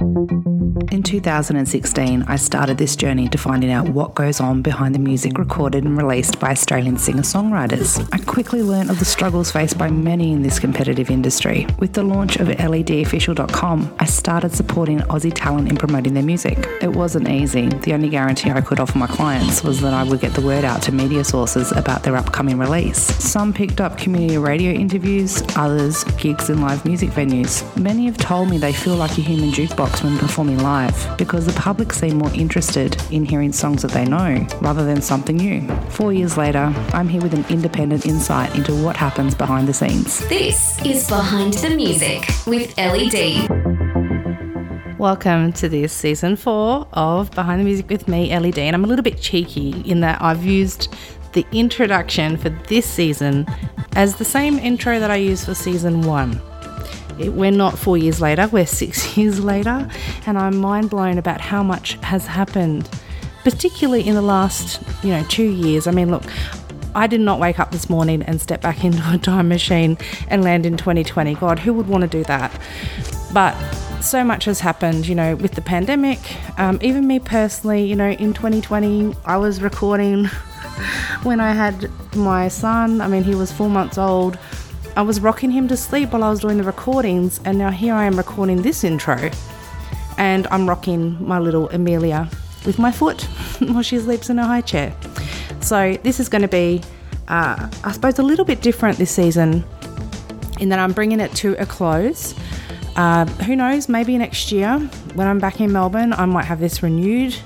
In 2016, I started this journey to finding out what goes on behind the music recorded and released by Australian singer songwriters. I quickly learned of the struggles faced by many in this competitive industry. With the launch of ledofficial.com, I started supporting Aussie talent in promoting their music. It wasn't easy. The only guarantee I could offer my clients was that I would get the word out to media sources about their upcoming release. Some picked up community radio interviews, others, gigs in live music venues. Many have told me they feel like a human jukebox when performing live because the public seem more interested in hearing songs that they know rather than something new. Four years later, I'm here with an independent insight into what happens behind the scenes. This is Behind the Music with LED. Welcome to this season four of Behind the Music with me, LED. And I'm a little bit cheeky in that I've used the introduction for this season as the same intro that I used for season one. We're not four years later, we're six years later, and I'm mind blown about how much has happened, particularly in the last, you know, two years. I mean, look, I did not wake up this morning and step back into a time machine and land in 2020. God, who would want to do that? But so much has happened, you know, with the pandemic. Um, even me personally, you know, in 2020, I was recording when I had my son. I mean, he was four months old. I was rocking him to sleep while I was doing the recordings, and now here I am recording this intro. And I'm rocking my little Amelia with my foot while she sleeps in a high chair. So, this is going to be, uh, I suppose, a little bit different this season in that I'm bringing it to a close. Uh, who knows, maybe next year when I'm back in Melbourne, I might have this renewed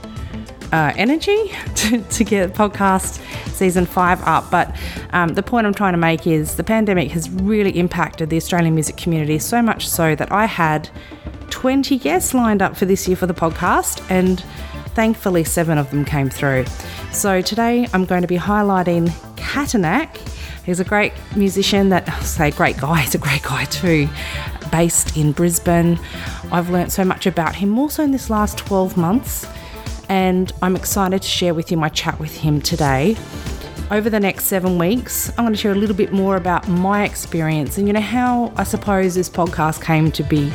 uh, energy to, to, get podcast season five up. But um, the point I'm trying to make is the pandemic has really impacted the Australian music community so much so that I had 20 guests lined up for this year for the podcast, and thankfully, seven of them came through. So today I'm going to be highlighting Katanak. He's a great musician that, I'll say great guy, he's a great guy too, based in Brisbane. I've learnt so much about him also in this last 12 months and I'm excited to share with you my chat with him today. Over the next seven weeks, I'm going to share a little bit more about my experience and, you know, how I suppose this podcast came to be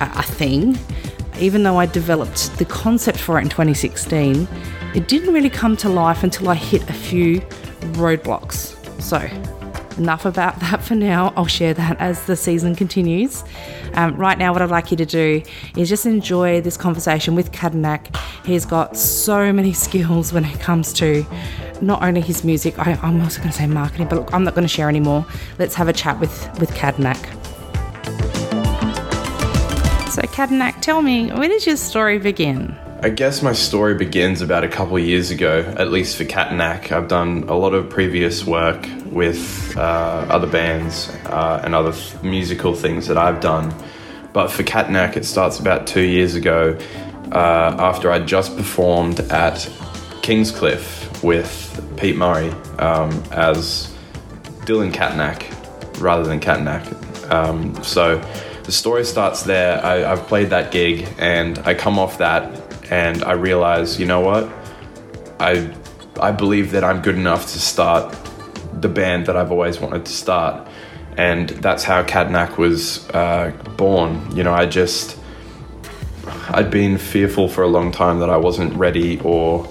a thing. Even though I developed the concept for it in 2016, it didn't really come to life until I hit a few roadblocks. So, enough about that for now. I'll share that as the season continues. Um, right now, what I'd like you to do is just enjoy this conversation with Katanak. He's got so many skills when it comes to not only his music, I, am also going to say marketing, but look, I'm not going to share anymore. Let's have a chat with, with Katanak. So, Katanak, tell me, where does your story begin? I guess my story begins about a couple years ago, at least for Katanak. I've done a lot of previous work with uh, other bands uh, and other th- musical things that I've done. But for Katanak, it starts about two years ago uh, after I just performed at Kingscliff with Pete Murray um, as Dylan Katanak rather than Katanak. Um, so the story starts there. I, have played that gig and I come off that and I realize, you know what? I I believe that I'm good enough to start the band that I've always wanted to start, and that's how Katanak was uh, born. You know, I just I'd been fearful for a long time that I wasn't ready or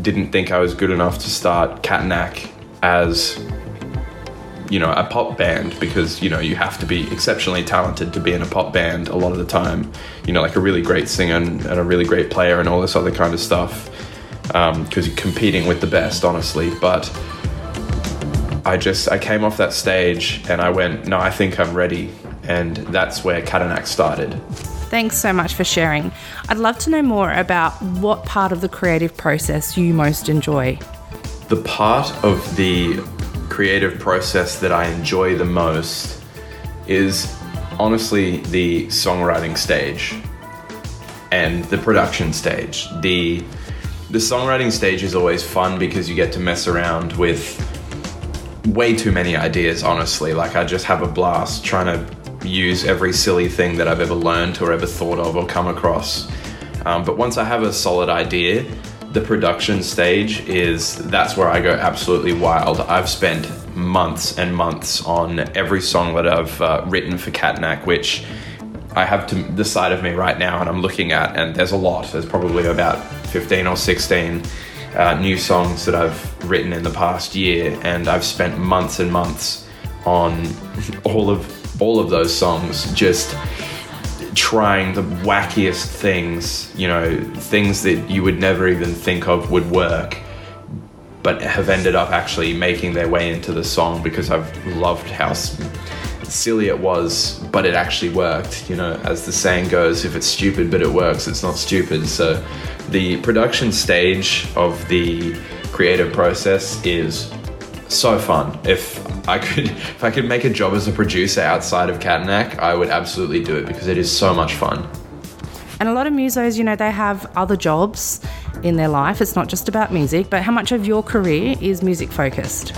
didn't think I was good enough to start Katanak as you know a pop band because you know you have to be exceptionally talented to be in a pop band a lot of the time you know like a really great singer and, and a really great player and all this other kind of stuff because um, you're competing with the best honestly but i just i came off that stage and i went no i think i'm ready and that's where Katanak started Thanks so much for sharing. I'd love to know more about what part of the creative process you most enjoy. The part of the creative process that I enjoy the most is honestly the songwriting stage and the production stage. The the songwriting stage is always fun because you get to mess around with way too many ideas, honestly. Like I just have a blast trying to use every silly thing that I've ever learned or ever thought of or come across. Um, but once I have a solid idea, the production stage is that's where I go absolutely wild. I've spent months and months on every song that I've uh, written for Katanak, which I have to the side of me right now, and I'm looking at, and there's a lot. There's probably about 15 or 16 uh, new songs that I've written in the past year, and I've spent months and months on all of all of those songs, just trying the wackiest things, you know, things that you would never even think of would work, but have ended up actually making their way into the song because I've loved how silly it was, but it actually worked. You know, as the saying goes, if it's stupid but it works, it's not stupid. So the production stage of the creative process is so fun. If I could, if I could make a job as a producer outside of Katanak, I would absolutely do it because it is so much fun. And a lot of musos, you know, they have other jobs in their life. It's not just about music, but how much of your career is music focused?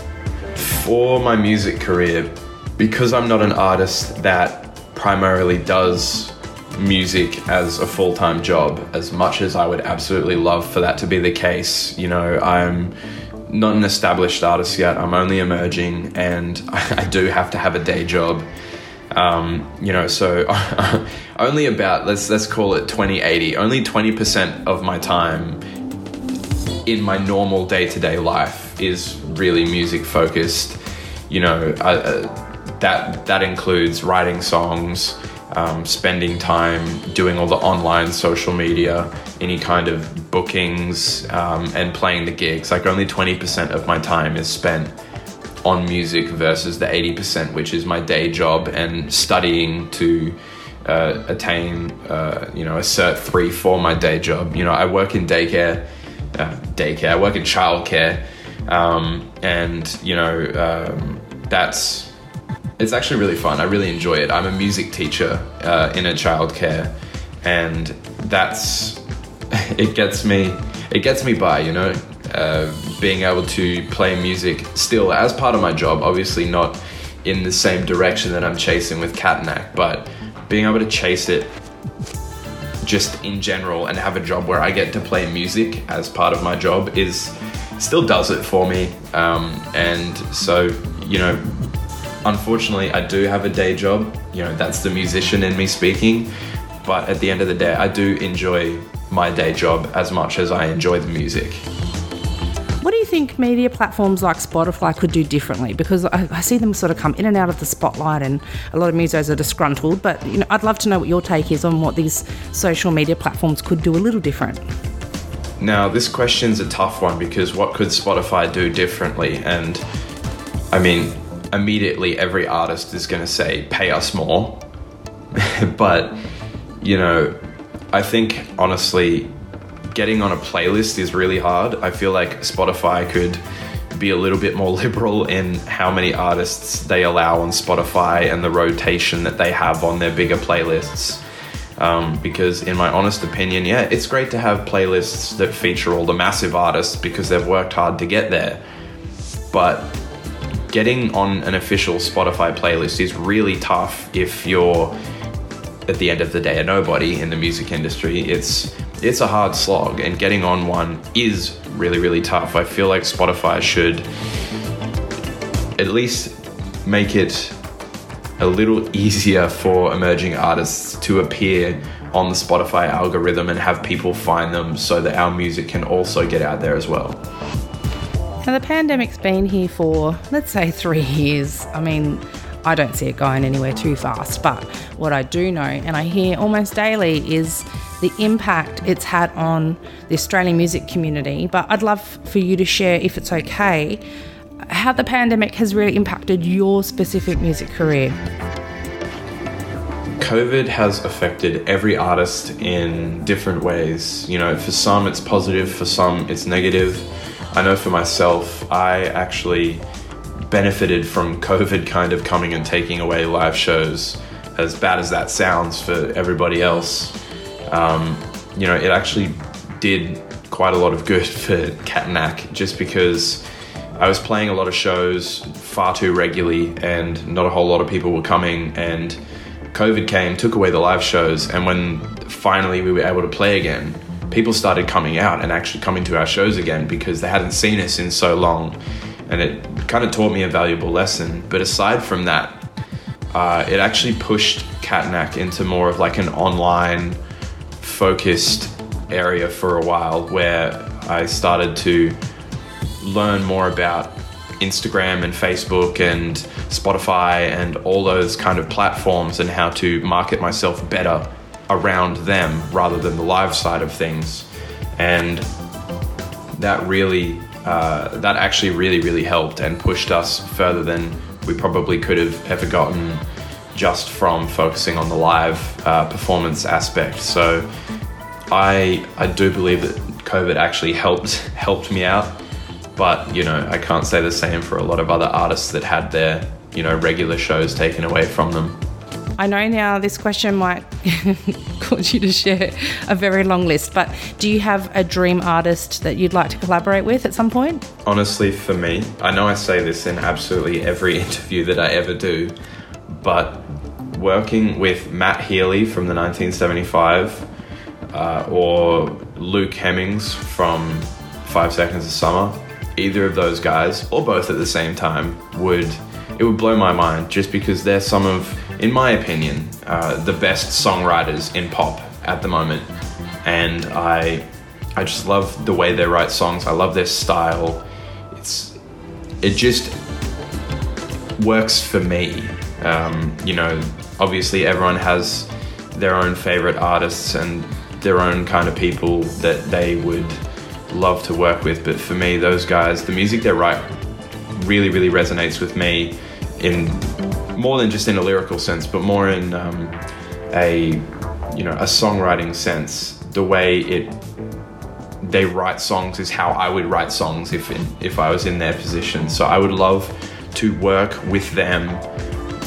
For my music career, because I'm not an artist that primarily does music as a full time job, as much as I would absolutely love for that to be the case, you know, I'm not an established artist yet. I'm only emerging, and I, do have to have a day job. Um, you know, so only about let's let's call it 2080. Only 20% of my time in my normal day to day life is really music focused. You know, I, uh, that that includes writing songs, um, spending time doing all the online social media, any kind of bookings, um, and playing the gigs. Like only 20% of my time is spent on music versus the 80%, which is my day job and studying to uh, attain, uh, you know, a cert three for my day job. You know, I work in daycare, uh, daycare, I work in childcare, um, and, you know, um, that's it's actually really fun. I really enjoy it. I'm a music teacher uh, in a childcare, and that's it gets me it gets me by. You know, uh, being able to play music still as part of my job. Obviously, not in the same direction that I'm chasing with Katanak, but being able to chase it just in general and have a job where I get to play music as part of my job is still does it for me. Um, and so, you know, unfortunately, I do have a day job. You know, that's the musician in me speaking. But at the end of the day, I do enjoy my day job as much as I enjoy the music. What do you think media platforms like Spotify could do differently? Because I, I, see them sort of come in and out of the spotlight, and a lot of musos are disgruntled. But you know, I'd love to know what your take is on what these social media platforms could do a little different. Now, this question's a tough one because what could Spotify do differently? And I mean, immediately every artist is going to say, pay us more. but, you know, I think honestly, getting on a playlist is really hard. I feel like Spotify could be a little bit more liberal in how many artists they allow on Spotify and the rotation that they have on their bigger playlists. Um, because, in my honest opinion, yeah, it's great to have playlists that feature all the massive artists because they've worked hard to get there. But getting on an official Spotify playlist is really tough if you're at the end of the day a nobody in the music industry. It's it's a hard slog and getting on one is really really tough. I feel like Spotify should at least make it a little easier for emerging artists to appear on the Spotify algorithm and have people find them so that our music can also get out there as well. Now, the pandemic's been here for, let's say, three years. I mean, I don't see it going anywhere too fast, but what I do know, and I hear almost daily, is the impact it's had on the Australian music community. But I'd love for you to share, if it's okay, how the pandemic has really impacted your specific music career. COVID has affected every artist in different ways. You know, for some it's positive, for some it's negative. I know for myself, I actually benefited from COVID kind of coming and taking away live shows. As bad as that sounds for everybody else, um, you know, it actually did quite a lot of good for Katanak just because I was playing a lot of shows far too regularly and not a whole lot of people were coming and COVID came, took away the live shows, and when finally we were able to play again, people started coming out and actually coming to our shows again because they hadn't seen us in so long. And it kind of taught me a valuable lesson. But aside from that, uh, it actually pushed Katanak into more of like an online focused area for a while where I started to learn more about Instagram and Facebook and Spotify and all those kind of platforms and how to market myself better around them rather than the live side of things. And that really, uh, that actually really, really helped and pushed us further than we probably could have ever gotten just from focusing on the live uh, performance aspect. So I, I do believe that COVID actually helped helped me out but you know, I can't say the same for a lot of other artists that had their you know regular shows taken away from them. I know now this question might cause you to share a very long list, but do you have a dream artist that you'd like to collaborate with at some point? Honestly, for me, I know I say this in absolutely every interview that I ever do, but working with Matt Healy from the 1975 uh, or Luke Hemmings from Five Seconds of Summer either of those guys or both at the same time would it would blow my mind just because they're some of in my opinion uh, the best songwriters in pop at the moment. And i i just love the way they write songs. I love their style. It's it just works for me. Um, you know obviously everyone has their own favorite artists and their own kind of people that they would love to work with. But for me, those guys, the music they write really, really resonates with me in more than just in a lyrical sense, but more in um, a you know a songwriting sense. The way it they write songs is how I would write songs if in, if I was in their position. So I would love to work with them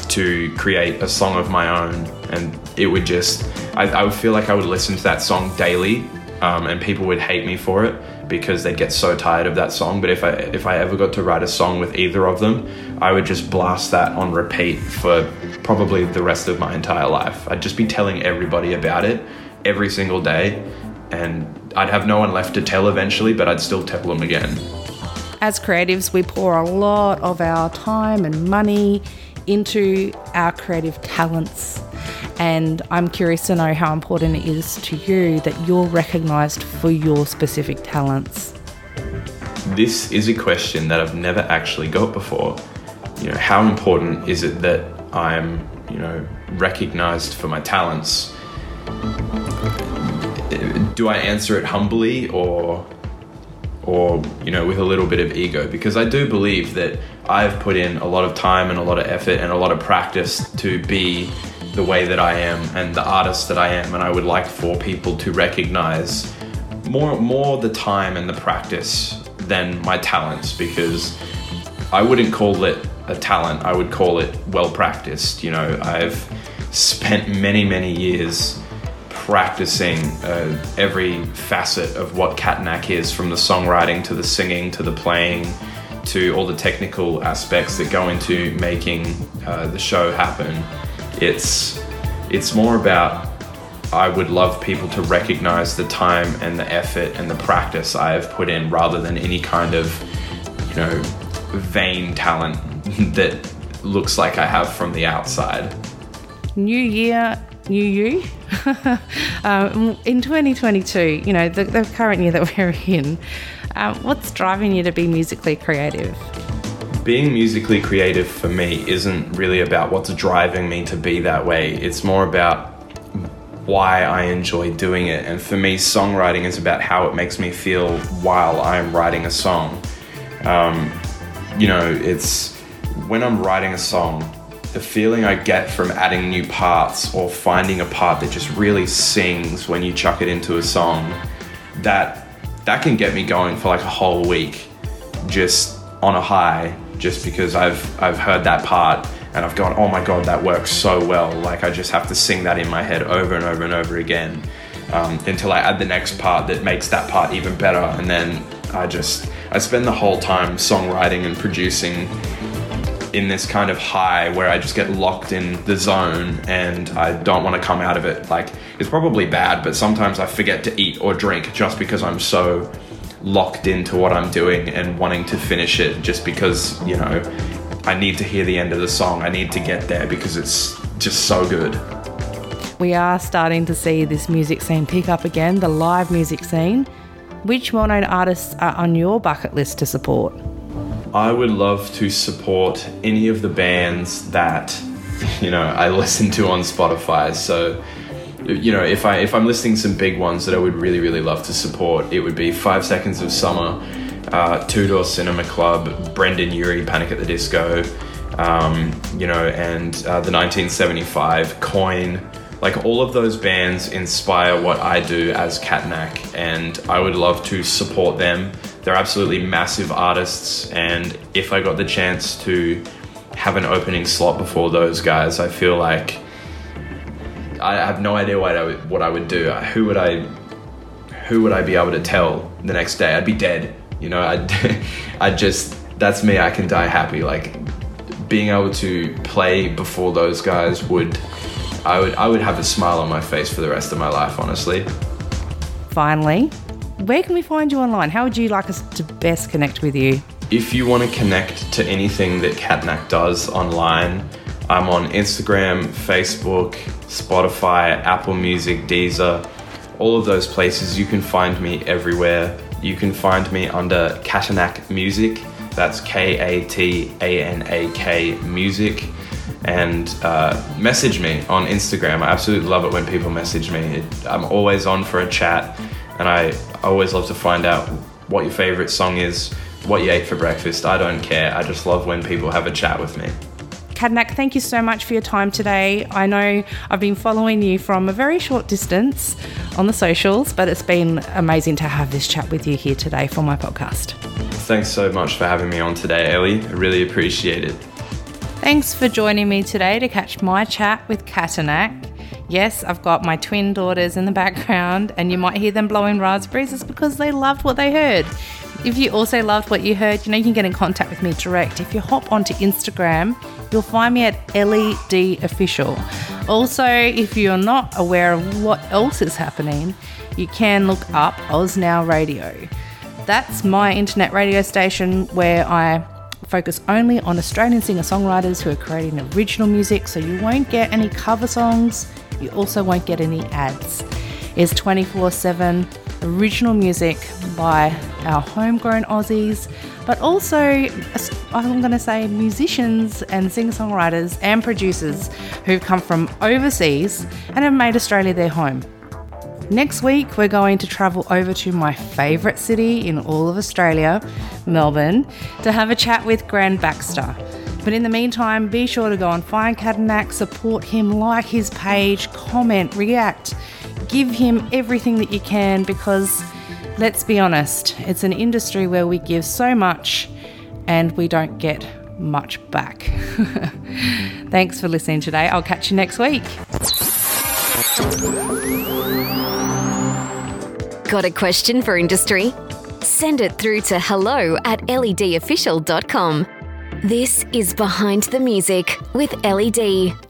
to create a song of my own, and it would just I, I would feel like I would listen to that song daily, um, and people would hate me for it because they'd get so tired of that song. But if I if I ever got to write a song with either of them, I would just blast that on repeat for probably the rest of my entire life. I'd just be telling everybody about it every single day, and I'd have no one left to tell eventually, but I'd still tell them again. As creatives, we pour a lot of our time and money into our creative talents. And I'm curious to know how important it is to you that you're recognised for your specific talents. This is a question that I've never actually got before. You know, how important is it that I'm, you know, recognised for my talents? Do I answer it humbly or or you know with a little bit of ego because I do believe that I've put in a lot of time and a lot of effort and a lot of practice to be the way that I am and the artist that I am, and I would like for people to recognize more more the time and the practice than my talents because I wouldn't call it a talent. I would call it well practiced. You know, I've spent many many years practicing uh, every facet of what Katanak is, from the songwriting to the singing to the playing to all the technical aspects that go into making uh, the show happen. It's it's more about I would love people to recognize the time and the effort and the practice I have put in rather than any kind of you know vain talent that looks like I have from the outside. New year, new you. um, in 2022, you know, the, the, current year that we're in, um, what's driving you to be musically creative? Being musically creative for me isn't really about what's driving me to be that way. It's more about why I enjoy doing it. And for me, songwriting is about how it makes me feel while I'm writing a song. Um, you know, it's when I'm writing a song, the feeling I get from adding new parts or finding a part that just really sings when you chuck it into a song, that that can get me going for like a whole week, just on a high just because I've I've heard that part and I've gone, oh my god, that works so well. Like I just have to sing that in my head over and over and over again um, until I add the next part that makes that part even better, and then I just I spend the whole time songwriting and producing in this kind of high where I just get locked in the zone and I don't want to come out of it. Like it's probably bad, but sometimes I forget to eat or drink just because I'm so locked into what I'm doing and wanting to finish it just because, you know, I need to hear the end of the song. I need to get there because it's just so good. We are starting to see this music scene pick up again, the live music scene. Which well known artists are on your bucket list to support? I would love to support any of the bands that, you know, I listen to on Spotify. So, you know, if I if I'm listing some big ones that I would really really love to support, it would be Five Seconds of Summer, uh, Two Door Cinema Club, Brendon Urie, Panic at the Disco, um, you know, and uh, the 1975 Coin. Like all of those bands inspire what I do as Katanak, and I would love to support them. They're absolutely massive artists, and if I got the chance to have an opening slot before those guys, I feel like I have no idea what I would, what I would do. Uh, who would I who would I be able to tell the next day? I'd be dead. You know, I'd I just that's me. I can die happy. Like being able to play before those guys would I would I would have a smile on my face for the rest of my life, honestly. Finally, where can we find you online? How would you like us to best connect with you? If you want to connect to anything that Katanak does online, I'm on Instagram, Facebook, Spotify, Apple Music, Deezer, all of those places. You can find me everywhere. You can find me under Katanak Music. That's K A T A N A K Music and uh, message me on Instagram. I absolutely love it when people message me. It, I'm always on for a chat, and I always love to find out what your favorite song is, what you ate for breakfast. I don't care. I just love when people have a chat with me. Katanak, thank you so much for your time today. I know I've been following you from a very short distance on the socials, but it's been amazing to have this chat with you here today for my podcast. Thanks so much for having me on today, Ellie. I really appreciate it. Thanks for joining me today to catch my chat with Katanak. Yes, I've got my twin daughters in the background, and you might hear them blowing raspberries. It's because they loved what they heard. If you also loved what you heard, you know, you can get in contact with me direct. If you hop onto Instagram, you'll find me at LED Official. Also, if you're not aware of what else is happening, you can look up OzNow Radio. That's my internet radio station where I focus only on Australian singer songwriters who are creating original music, so you won't get any cover songs, you also won't get any ads. It's 24 7 original music by our homegrown Aussies, but also, I'm going to say, musicians and singer songwriters and producers who've come from overseas and have made Australia their home. Next week, we're going to travel over to my favourite city in all of Australia, Melbourne, to have a chat with Gran Baxter. But in the meantime, be sure to go and find Katanak, support him, like his page, comment, react, give him everything that you can because let's be honest, it's an industry where we give so much and we don't get much back. Thanks for listening today. I'll catch you next week. Got a question for industry? Send it through to hello at ledofficial.com. This is Behind the Music with LED.